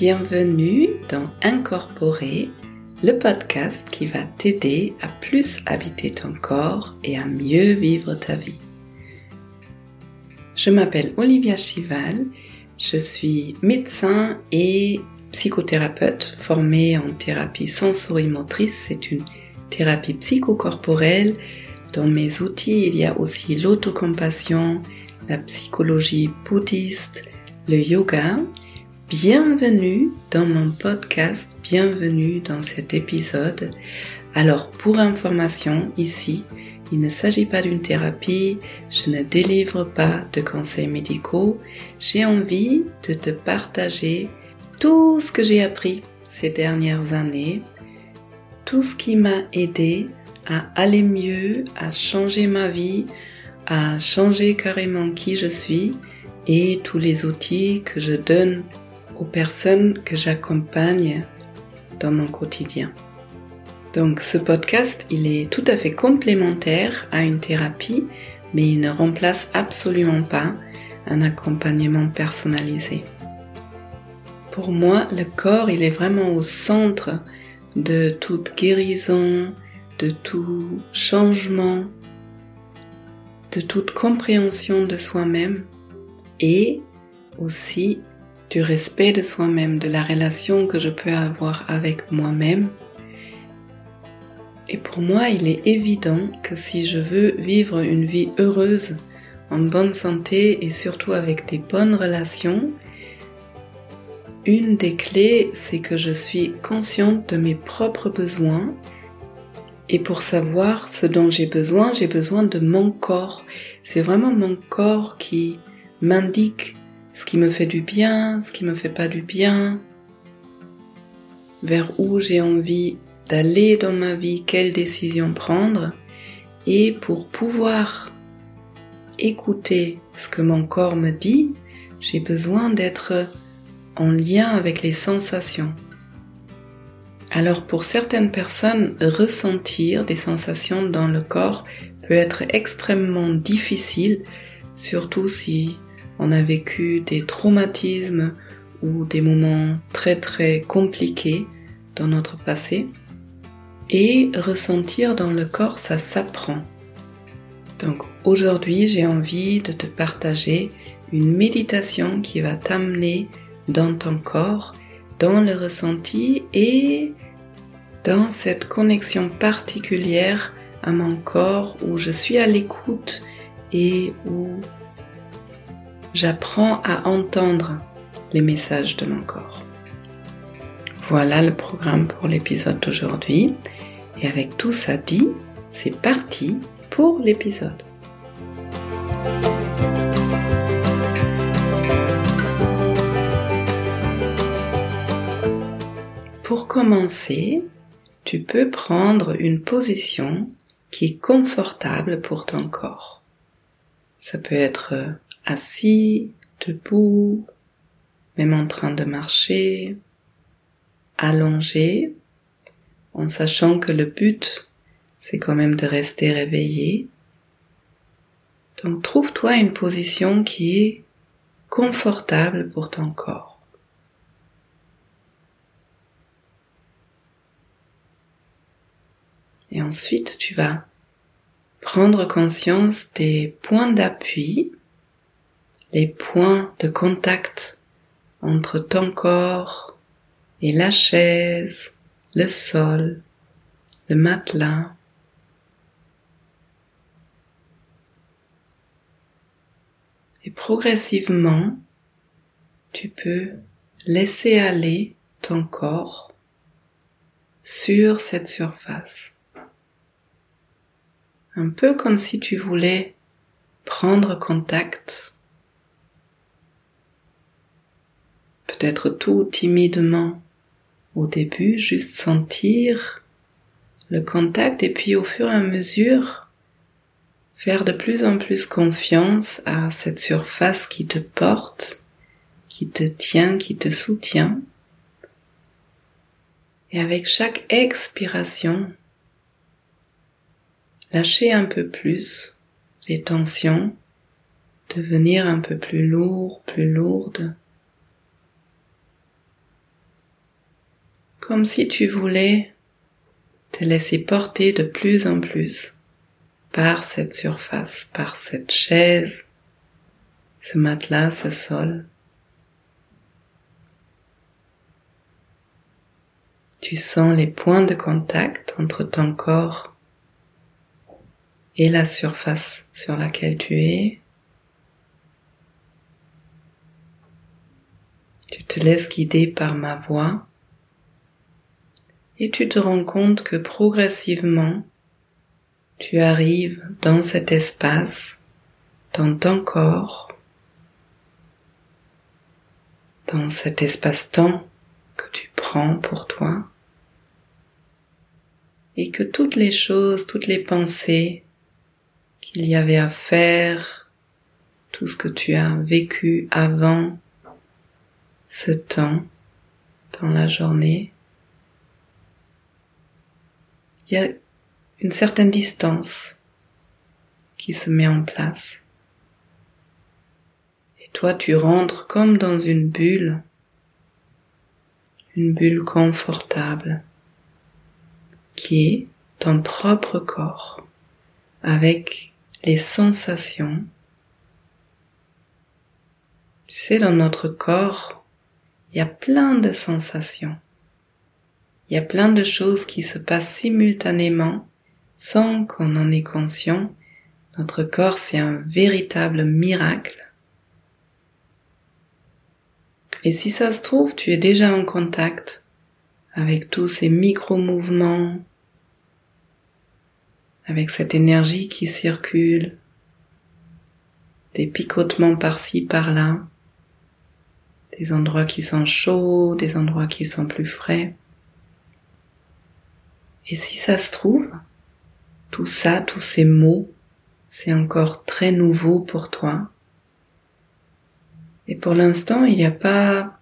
bienvenue dans Incorporer, le podcast qui va t'aider à plus habiter ton corps et à mieux vivre ta vie. Je m'appelle Olivia Chival, je suis médecin et psychothérapeute formée en thérapie sensorimotrice, c'est une thérapie psychocorporelle. Dans mes outils, il y a aussi l'autocompassion, la psychologie bouddhiste, le yoga Bienvenue dans mon podcast, bienvenue dans cet épisode. Alors pour information, ici, il ne s'agit pas d'une thérapie, je ne délivre pas de conseils médicaux, j'ai envie de te partager tout ce que j'ai appris ces dernières années, tout ce qui m'a aidé à aller mieux, à changer ma vie, à changer carrément qui je suis et tous les outils que je donne aux personnes que j'accompagne dans mon quotidien. Donc ce podcast, il est tout à fait complémentaire à une thérapie, mais il ne remplace absolument pas un accompagnement personnalisé. Pour moi, le corps, il est vraiment au centre de toute guérison, de tout changement, de toute compréhension de soi-même et aussi du respect de soi-même, de la relation que je peux avoir avec moi-même. Et pour moi, il est évident que si je veux vivre une vie heureuse, en bonne santé et surtout avec des bonnes relations, une des clés, c'est que je suis consciente de mes propres besoins. Et pour savoir ce dont j'ai besoin, j'ai besoin de mon corps. C'est vraiment mon corps qui m'indique ce qui me fait du bien, ce qui me fait pas du bien, vers où j'ai envie d'aller dans ma vie, quelles décisions prendre, et pour pouvoir écouter ce que mon corps me dit, j'ai besoin d'être en lien avec les sensations. Alors pour certaines personnes, ressentir des sensations dans le corps peut être extrêmement difficile, surtout si on a vécu des traumatismes ou des moments très très compliqués dans notre passé. Et ressentir dans le corps, ça s'apprend. Donc aujourd'hui, j'ai envie de te partager une méditation qui va t'amener dans ton corps, dans le ressenti et dans cette connexion particulière à mon corps où je suis à l'écoute et où j'apprends à entendre les messages de mon corps. Voilà le programme pour l'épisode d'aujourd'hui. Et avec tout ça dit, c'est parti pour l'épisode. Pour commencer, tu peux prendre une position qui est confortable pour ton corps. Ça peut être assis, debout, même en train de marcher, allongé, en sachant que le but, c'est quand même de rester réveillé. Donc trouve-toi une position qui est confortable pour ton corps. Et ensuite, tu vas prendre conscience des points d'appui les points de contact entre ton corps et la chaise, le sol, le matelas. Et progressivement, tu peux laisser aller ton corps sur cette surface. Un peu comme si tu voulais prendre contact peut-être tout timidement au début, juste sentir le contact et puis au fur et à mesure faire de plus en plus confiance à cette surface qui te porte, qui te tient, qui te soutient. Et avec chaque expiration, lâcher un peu plus les tensions, devenir un peu plus lourd, plus lourde. Comme si tu voulais te laisser porter de plus en plus par cette surface, par cette chaise, ce matelas, ce sol. Tu sens les points de contact entre ton corps et la surface sur laquelle tu es. Tu te laisses guider par ma voix et tu te rends compte que progressivement tu arrives dans cet espace, dans ton corps, dans cet espace-temps que tu prends pour toi, et que toutes les choses, toutes les pensées qu'il y avait à faire, tout ce que tu as vécu avant ce temps dans la journée, il y a une certaine distance qui se met en place. Et toi, tu rentres comme dans une bulle, une bulle confortable, qui est ton propre corps, avec les sensations. Tu sais, dans notre corps, il y a plein de sensations. Il y a plein de choses qui se passent simultanément sans qu'on en ait conscient. Notre corps, c'est un véritable miracle. Et si ça se trouve, tu es déjà en contact avec tous ces micro-mouvements, avec cette énergie qui circule, des picotements par-ci, par-là, des endroits qui sont chauds, des endroits qui sont plus frais. Et si ça se trouve, tout ça, tous ces mots, c'est encore très nouveau pour toi. Et pour l'instant, il n'y a pas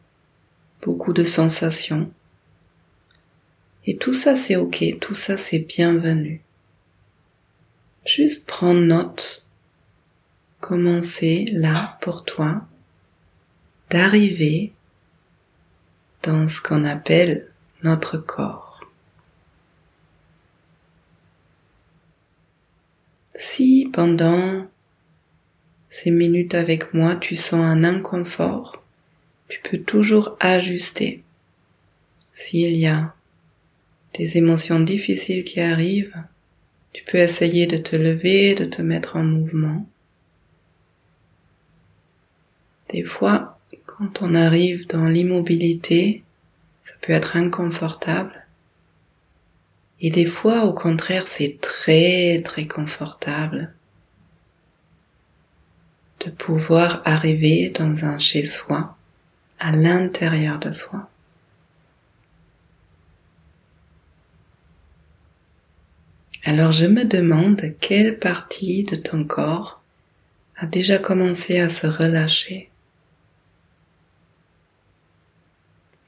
beaucoup de sensations. Et tout ça, c'est ok, tout ça, c'est bienvenu. Juste prendre note comment c'est là pour toi d'arriver dans ce qu'on appelle notre corps. Si pendant ces minutes avec moi tu sens un inconfort, tu peux toujours ajuster. S'il y a des émotions difficiles qui arrivent, tu peux essayer de te lever, de te mettre en mouvement. Des fois, quand on arrive dans l'immobilité, ça peut être inconfortable. Et des fois, au contraire, c'est très très confortable de pouvoir arriver dans un chez soi, à l'intérieur de soi. Alors je me demande quelle partie de ton corps a déjà commencé à se relâcher.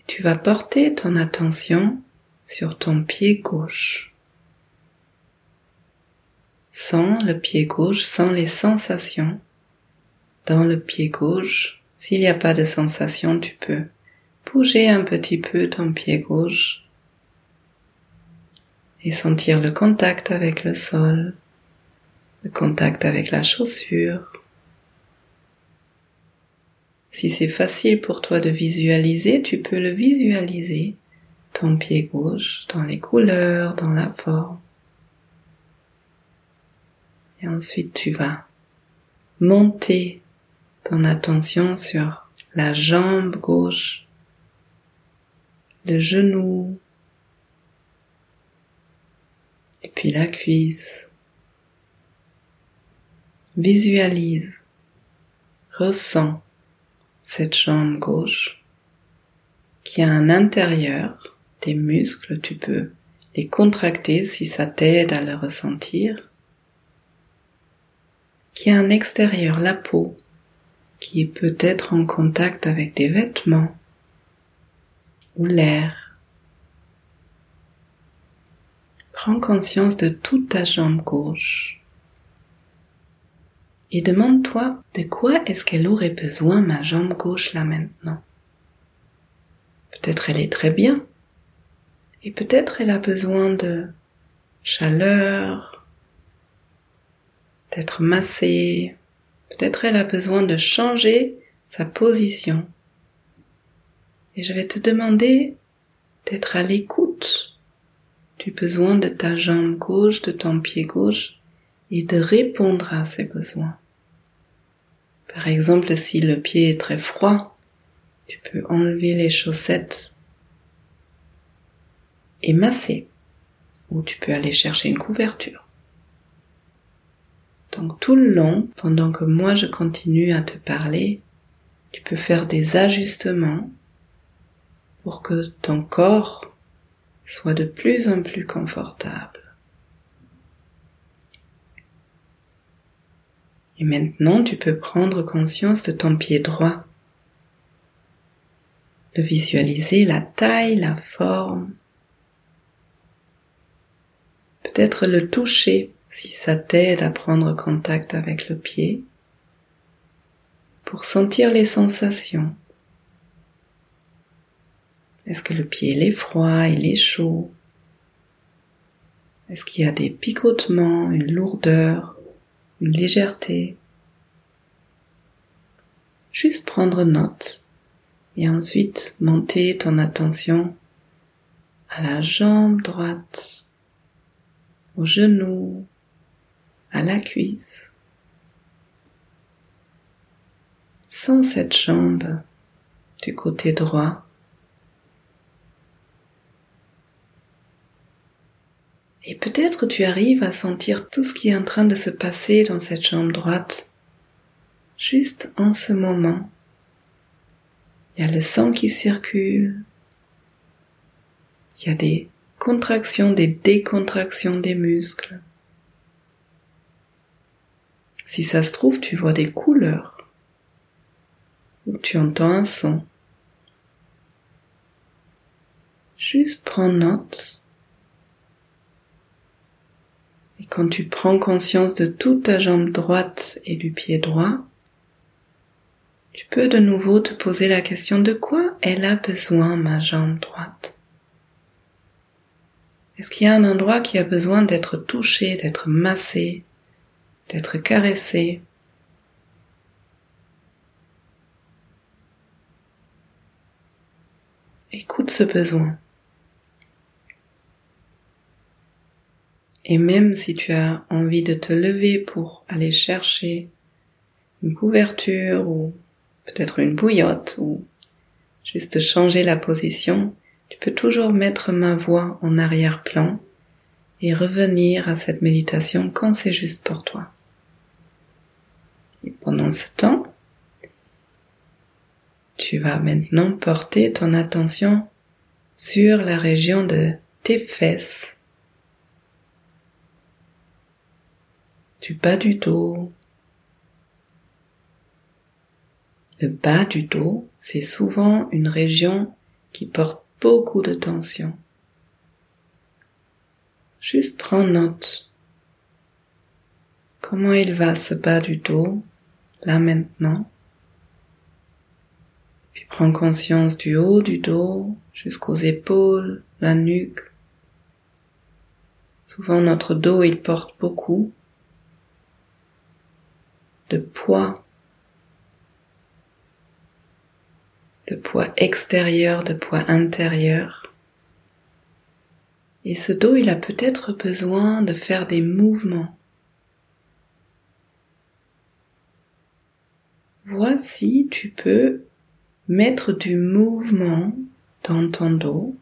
Tu vas porter ton attention sur ton pied gauche. Sans le pied gauche, sans les sensations dans le pied gauche. S'il n'y a pas de sensation, tu peux bouger un petit peu ton pied gauche et sentir le contact avec le sol, le contact avec la chaussure. Si c'est facile pour toi de visualiser, tu peux le visualiser ton pied gauche dans les couleurs, dans la forme. Et ensuite tu vas monter ton attention sur la jambe gauche, le genou, et puis la cuisse. Visualise, ressens cette jambe gauche qui a un intérieur tes muscles, tu peux les contracter si ça t'aide à le ressentir. Qui a un extérieur, la peau, qui peut être en contact avec des vêtements ou l'air. Prends conscience de toute ta jambe gauche et demande-toi de quoi est-ce qu'elle aurait besoin ma jambe gauche là maintenant. Peut-être elle est très bien, Et peut-être elle a besoin de chaleur, d'être massée, peut-être elle a besoin de changer sa position. Et je vais te demander d'être à l'écoute du besoin de ta jambe gauche, de ton pied gauche, et de répondre à ces besoins. Par exemple, si le pied est très froid, tu peux enlever les chaussettes et masser, ou tu peux aller chercher une couverture. Donc tout le long, pendant que moi je continue à te parler, tu peux faire des ajustements pour que ton corps soit de plus en plus confortable. Et maintenant, tu peux prendre conscience de ton pied droit, le visualiser, la taille, la forme, peut-être le toucher si ça t'aide à prendre contact avec le pied, pour sentir les sensations. Est-ce que le pied est froid, il est chaud? Est-ce qu'il y a des picotements, une lourdeur, une légèreté? Juste prendre note et ensuite monter ton attention à la jambe droite, au genou, à la cuisse. Sans cette jambe du côté droit, Et peut-être tu arrives à sentir tout ce qui est en train de se passer dans cette jambe droite, juste en ce moment. Il y a le sang qui circule, il y a des contractions, des décontractions des muscles. Si ça se trouve, tu vois des couleurs ou tu entends un son. Juste prends note Et quand tu prends conscience de toute ta jambe droite et du pied droit, tu peux de nouveau te poser la question de quoi elle a besoin ma jambe droite? Est-ce qu'il y a un endroit qui a besoin d'être touché, d'être massé, d'être caressé? Écoute ce besoin. Et même si tu as envie de te lever pour aller chercher une couverture ou peut-être une bouillotte ou juste changer la position, peux toujours mettre ma voix en arrière-plan et revenir à cette méditation quand c'est juste pour toi. Et pendant ce temps, tu vas maintenant porter ton attention sur la région de tes fesses du bas du dos. Le bas du dos, c'est souvent une région qui porte beaucoup de tension. Juste prends note. Comment il va ce bas du dos, là maintenant? Puis prends conscience du haut du dos jusqu'aux épaules, la nuque. Souvent notre dos il porte beaucoup de poids, de poids extérieur, de poids intérieur. Et ce dos, il a peut-être besoin de faire des mouvements. Voici, tu peux mettre du mouvement dans ton dos.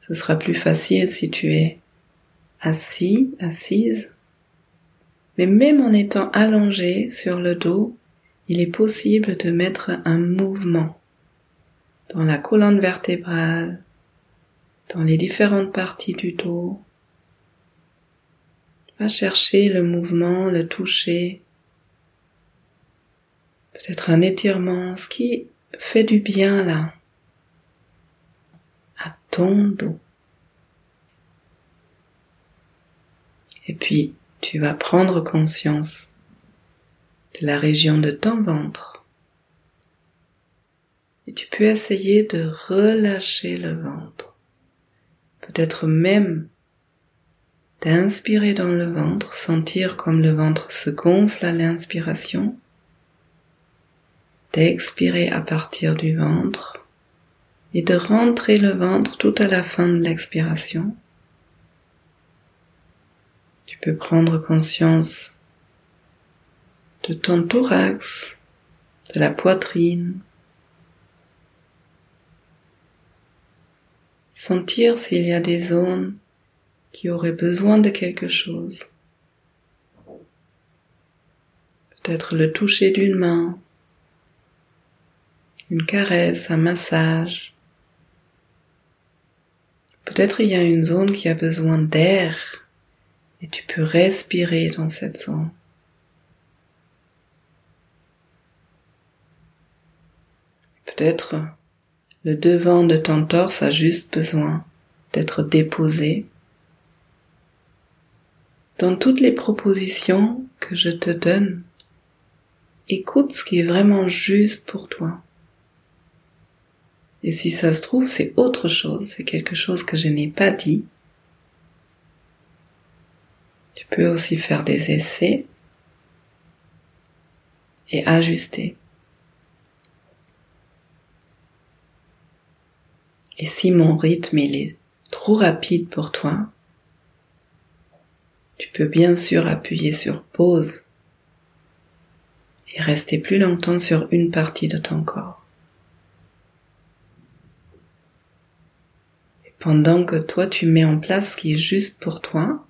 Ce sera plus facile si tu es assis, assise. Mais même en étant allongé sur le dos, il est possible de mettre un mouvement dans la colonne vertébrale, dans les différentes parties du dos. Va chercher le mouvement, le toucher, peut-être un étirement, ce qui fait du bien là, à ton dos. Et puis, tu vas prendre conscience de la région de ton ventre. Et tu peux essayer de relâcher le ventre, peut-être même d'inspirer dans le ventre, sentir comme le ventre se gonfle à l'inspiration, d'expirer à partir du ventre et de rentrer le ventre tout à la fin de l'expiration. Tu peux prendre conscience de ton thorax, de la poitrine, sentir s'il y a des zones qui auraient besoin de quelque chose. Peut-être le toucher d'une main, une caresse, un massage. Peut-être il y a une zone qui a besoin d'air et tu peux respirer dans cette zone. Peut-être le devant de ton torse a juste besoin d'être déposé. Dans toutes les propositions que je te donne, écoute ce qui est vraiment juste pour toi. Et si ça se trouve, c'est autre chose, c'est quelque chose que je n'ai pas dit. Tu peux aussi faire des essais et ajuster. Et si mon rythme est trop rapide pour toi, tu peux bien sûr appuyer sur pause et rester plus longtemps sur une partie de ton corps. Et pendant que toi tu mets en place ce qui est juste pour toi,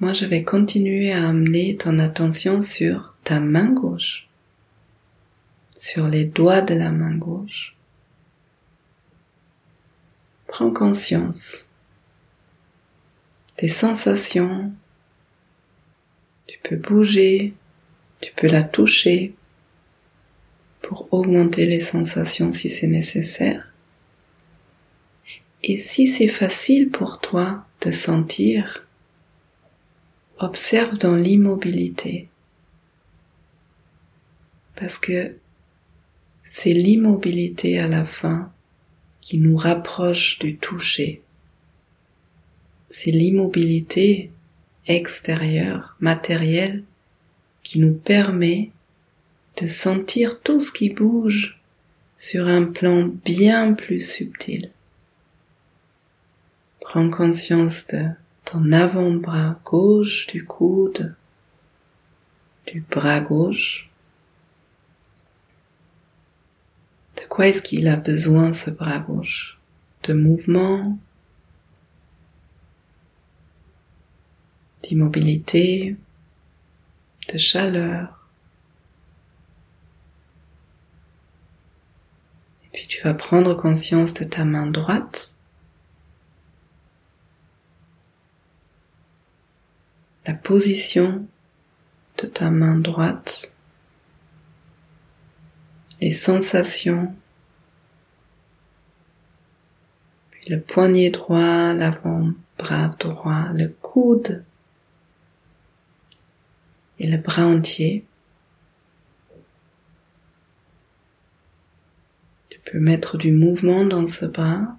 moi je vais continuer à amener ton attention sur ta main gauche, sur les doigts de la main gauche, Prends conscience des sensations. Tu peux bouger, tu peux la toucher pour augmenter les sensations si c'est nécessaire. Et si c'est facile pour toi de sentir, observe dans l'immobilité. Parce que c'est l'immobilité à la fin qui nous rapproche du toucher. C'est l'immobilité extérieure, matérielle, qui nous permet de sentir tout ce qui bouge sur un plan bien plus subtil. Prends conscience de ton avant-bras gauche, du coude, du bras gauche, De quoi est-ce qu'il a besoin ce bras gauche De mouvement, d'immobilité, de chaleur? Et puis tu vas prendre conscience de ta main droite. La position de ta main droite les sensations, le poignet droit, l'avant-bras droit, le coude et le bras entier. Tu peux mettre du mouvement dans ce bras,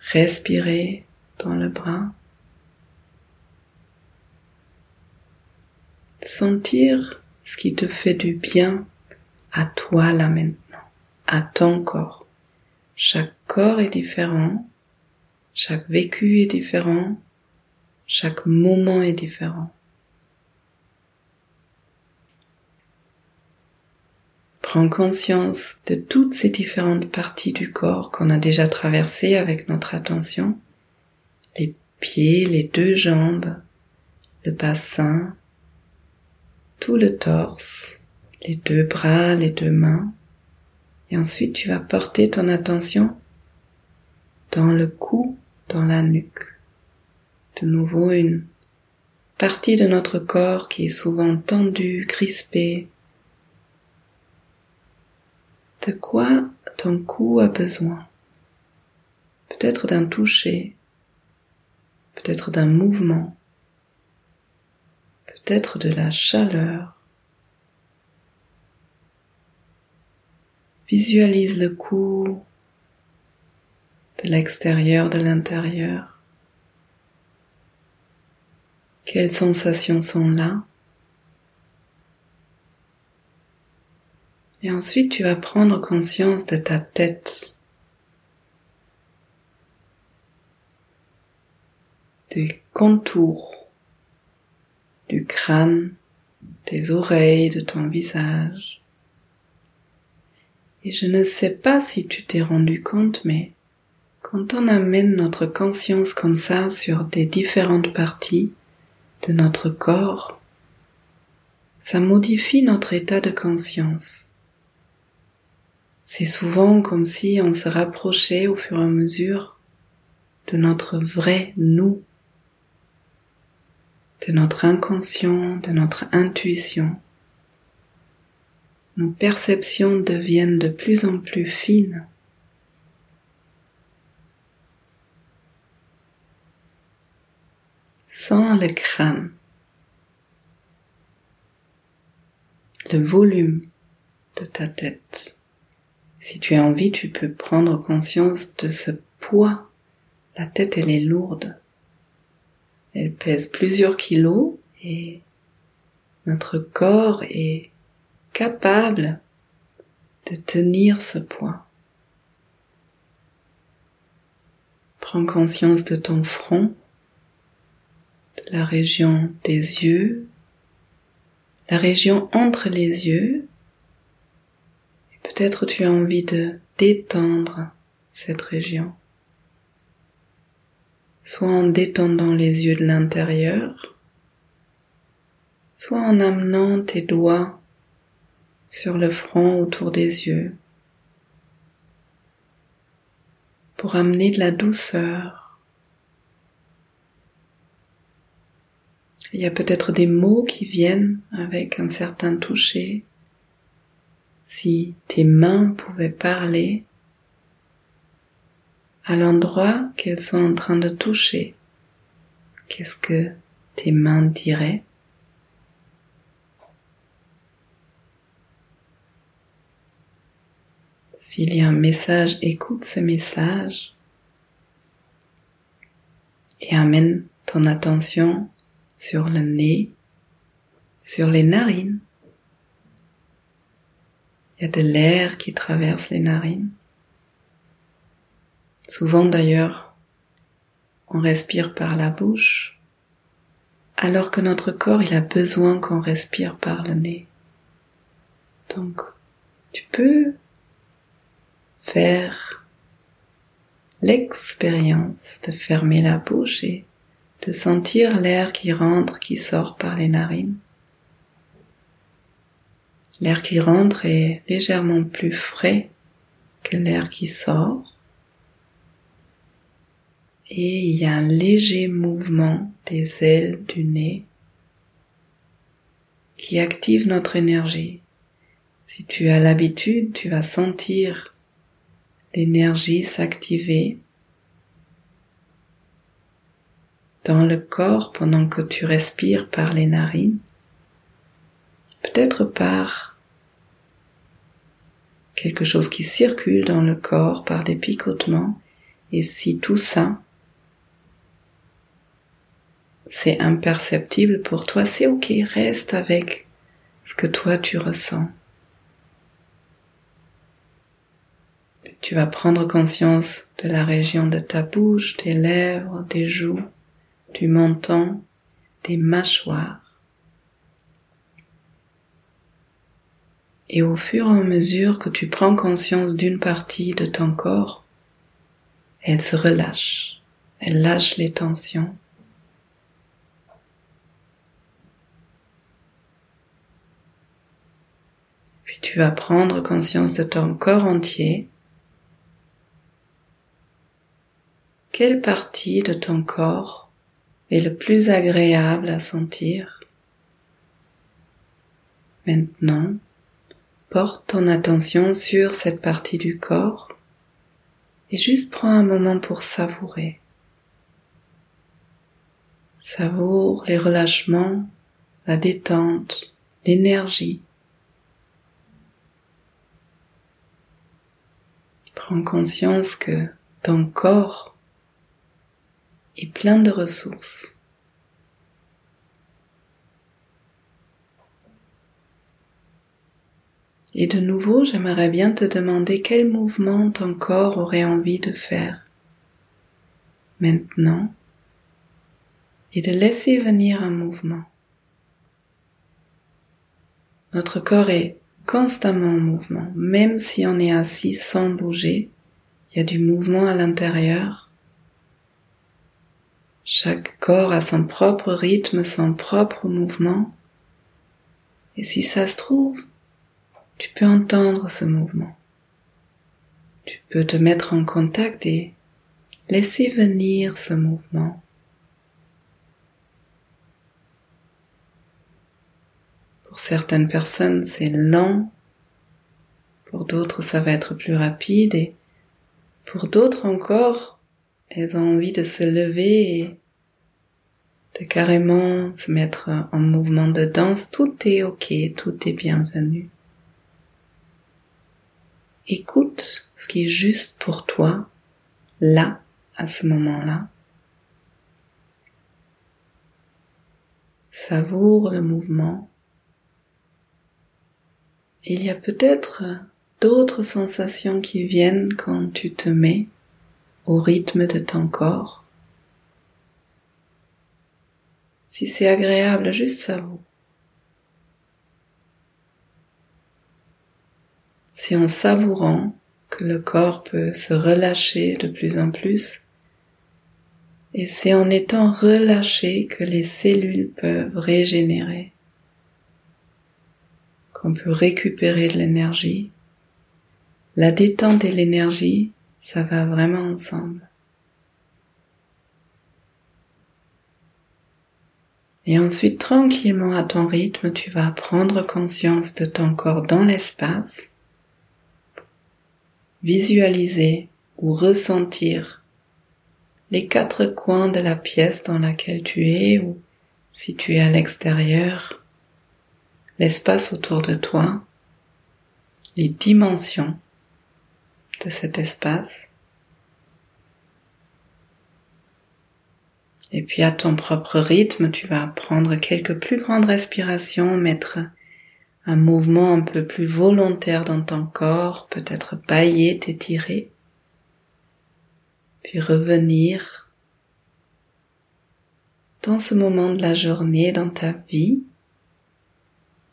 respirer dans le bras, sentir ce qui te fait du bien à toi là maintenant, à ton corps. Chaque corps est différent, chaque vécu est différent, chaque moment est différent. Prends conscience de toutes ces différentes parties du corps qu'on a déjà traversées avec notre attention, les pieds, les deux jambes, le bassin, tout le torse, les deux bras, les deux mains. Et ensuite, tu vas porter ton attention dans le cou, dans la nuque. De nouveau, une partie de notre corps qui est souvent tendue, crispée. De quoi ton cou a besoin? Peut-être d'un toucher, peut-être d'un mouvement, peut-être de la chaleur. Visualise le cou de l'extérieur, de l'intérieur. Quelles sensations sont là? Et ensuite, tu vas prendre conscience de ta tête, des contours du crâne, des oreilles, de ton visage. Et je ne sais pas si tu t'es rendu compte, mais quand on amène notre conscience comme ça sur des différentes parties de notre corps, ça modifie notre état de conscience. C'est souvent comme si on se rapprochait au fur et à mesure de notre vrai nous, de notre inconscient, de notre intuition. Nos perceptions deviennent de plus en plus fines. Sans le crâne, le volume de ta tête. Si tu as envie, tu peux prendre conscience de ce poids. La tête, elle est lourde. Elle pèse plusieurs kilos et notre corps est capable de tenir ce poids. Prends conscience de ton front, de la région des yeux, la région entre les yeux Peut-être tu as envie de détendre cette région, soit en détendant les yeux de l'intérieur, soit en amenant tes doigts sur le front autour des yeux pour amener de la douceur. Il y a peut-être des mots qui viennent avec un certain toucher si tes mains pouvaient parler à l'endroit qu'elles sont en train de toucher, qu'est-ce que tes mains diraient? S'il y a un message, écoute ce message et amène ton attention sur le nez, sur les narines. Il y a de l'air qui traverse les narines. Souvent d'ailleurs, on respire par la bouche, alors que notre corps, il a besoin qu'on respire par le nez. Donc, tu peux faire l'expérience de fermer la bouche et de sentir l'air qui rentre, qui sort par les narines. L'air qui rentre est légèrement plus frais que l'air qui sort. Et il y a un léger mouvement des ailes du nez qui active notre énergie. Si tu as l'habitude, tu vas sentir l'énergie s'activer dans le corps pendant que tu respires par les narines, peut-être par quelque chose qui circule dans le corps par des picotements. Et si tout ça, c'est imperceptible pour toi, c'est ok, reste avec ce que toi tu ressens. Tu vas prendre conscience de la région de ta bouche, des lèvres, des joues, du menton, des mâchoires. Et au fur et à mesure que tu prends conscience d'une partie de ton corps, elle se relâche, elle lâche les tensions. Puis tu vas prendre conscience de ton corps entier. Quelle partie de ton corps est le plus agréable à sentir? Maintenant, Porte ton attention sur cette partie du corps et juste prends un moment pour savourer. Savoure les relâchements, la détente, l'énergie. Prends conscience que ton corps est plein de ressources. Et de nouveau, j'aimerais bien te demander quel mouvement ton corps aurait envie de faire maintenant et de laisser venir un mouvement. Notre corps est constamment en mouvement, même si on est assis sans bouger, il y a du mouvement à l'intérieur. Chaque corps a son propre rythme, son propre mouvement. Et si ça se trouve, tu peux entendre ce mouvement. Tu peux te mettre en contact et laisser venir ce mouvement. Pour certaines personnes, c'est lent. Pour d'autres, ça va être plus rapide. Et pour d'autres encore, elles ont envie de se lever et de carrément se mettre en mouvement de danse. Tout est ok, tout est bienvenu. Écoute ce qui est juste pour toi, là, à ce moment-là. Savoure le mouvement. Il y a peut-être d'autres sensations qui viennent quand tu te mets au rythme de ton corps. Si c'est agréable, juste savoure. Si en savourant que le corps peut se relâcher de plus en plus, et c'est en étant relâché que les cellules peuvent régénérer, qu'on peut récupérer de l'énergie. La détente et l'énergie, ça va vraiment ensemble. Et ensuite, tranquillement à ton rythme, tu vas prendre conscience de ton corps dans l'espace visualiser ou ressentir les quatre coins de la pièce dans laquelle tu es ou si tu es à l'extérieur, l'espace autour de toi, les dimensions de cet espace. Et puis à ton propre rythme, tu vas prendre quelques plus grandes respirations, mettre un mouvement un peu plus volontaire dans ton corps, peut-être bailler, t'étirer, puis revenir dans ce moment de la journée, dans ta vie,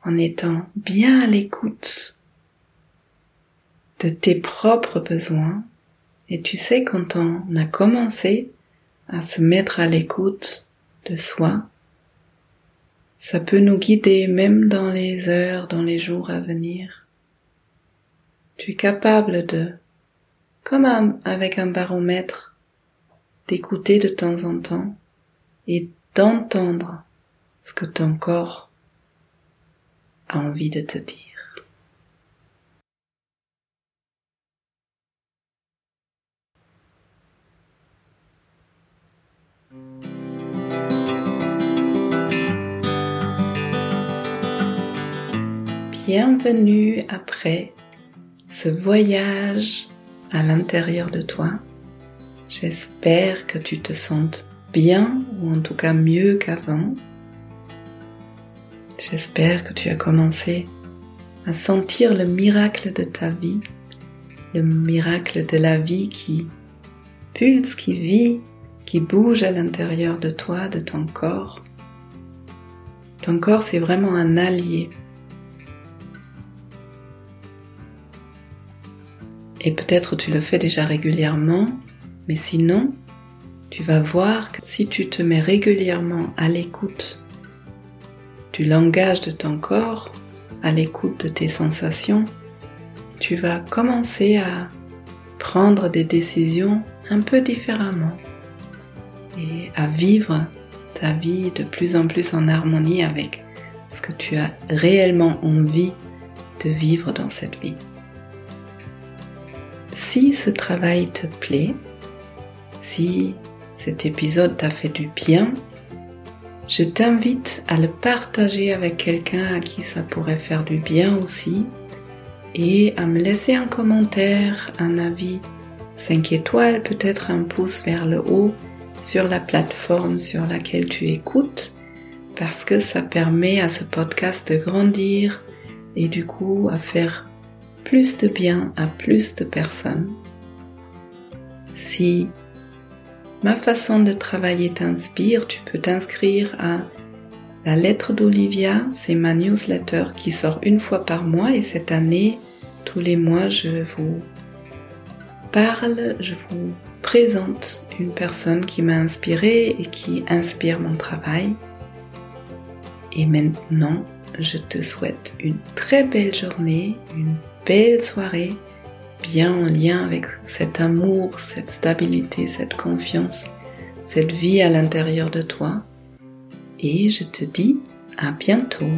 en étant bien à l'écoute de tes propres besoins. Et tu sais, quand on a commencé à se mettre à l'écoute de soi, ça peut nous guider même dans les heures, dans les jours à venir. Tu es capable de, comme avec un baromètre, d'écouter de temps en temps et d'entendre ce que ton corps a envie de te dire. Bienvenue après ce voyage à l'intérieur de toi. J'espère que tu te sentes bien ou en tout cas mieux qu'avant. J'espère que tu as commencé à sentir le miracle de ta vie, le miracle de la vie qui pulse, qui vit, qui bouge à l'intérieur de toi, de ton corps. Ton corps, c'est vraiment un allié Et peut-être tu le fais déjà régulièrement, mais sinon, tu vas voir que si tu te mets régulièrement à l'écoute du langage de ton corps, à l'écoute de tes sensations, tu vas commencer à prendre des décisions un peu différemment et à vivre ta vie de plus en plus en harmonie avec ce que tu as réellement envie de vivre dans cette vie. Si ce travail te plaît, si cet épisode t'a fait du bien, je t'invite à le partager avec quelqu'un à qui ça pourrait faire du bien aussi et à me laisser un commentaire, un avis. 5 étoiles, peut-être un pouce vers le haut sur la plateforme sur laquelle tu écoutes parce que ça permet à ce podcast de grandir et du coup à faire plus de bien à plus de personnes. Si ma façon de travailler t'inspire, tu peux t'inscrire à la lettre d'Olivia, c'est ma newsletter qui sort une fois par mois et cette année, tous les mois, je vous parle, je vous présente une personne qui m'a inspiré et qui inspire mon travail. Et maintenant, je te souhaite une très belle journée, belle soirée, bien en lien avec cet amour, cette stabilité, cette confiance, cette vie à l'intérieur de toi. Et je te dis à bientôt.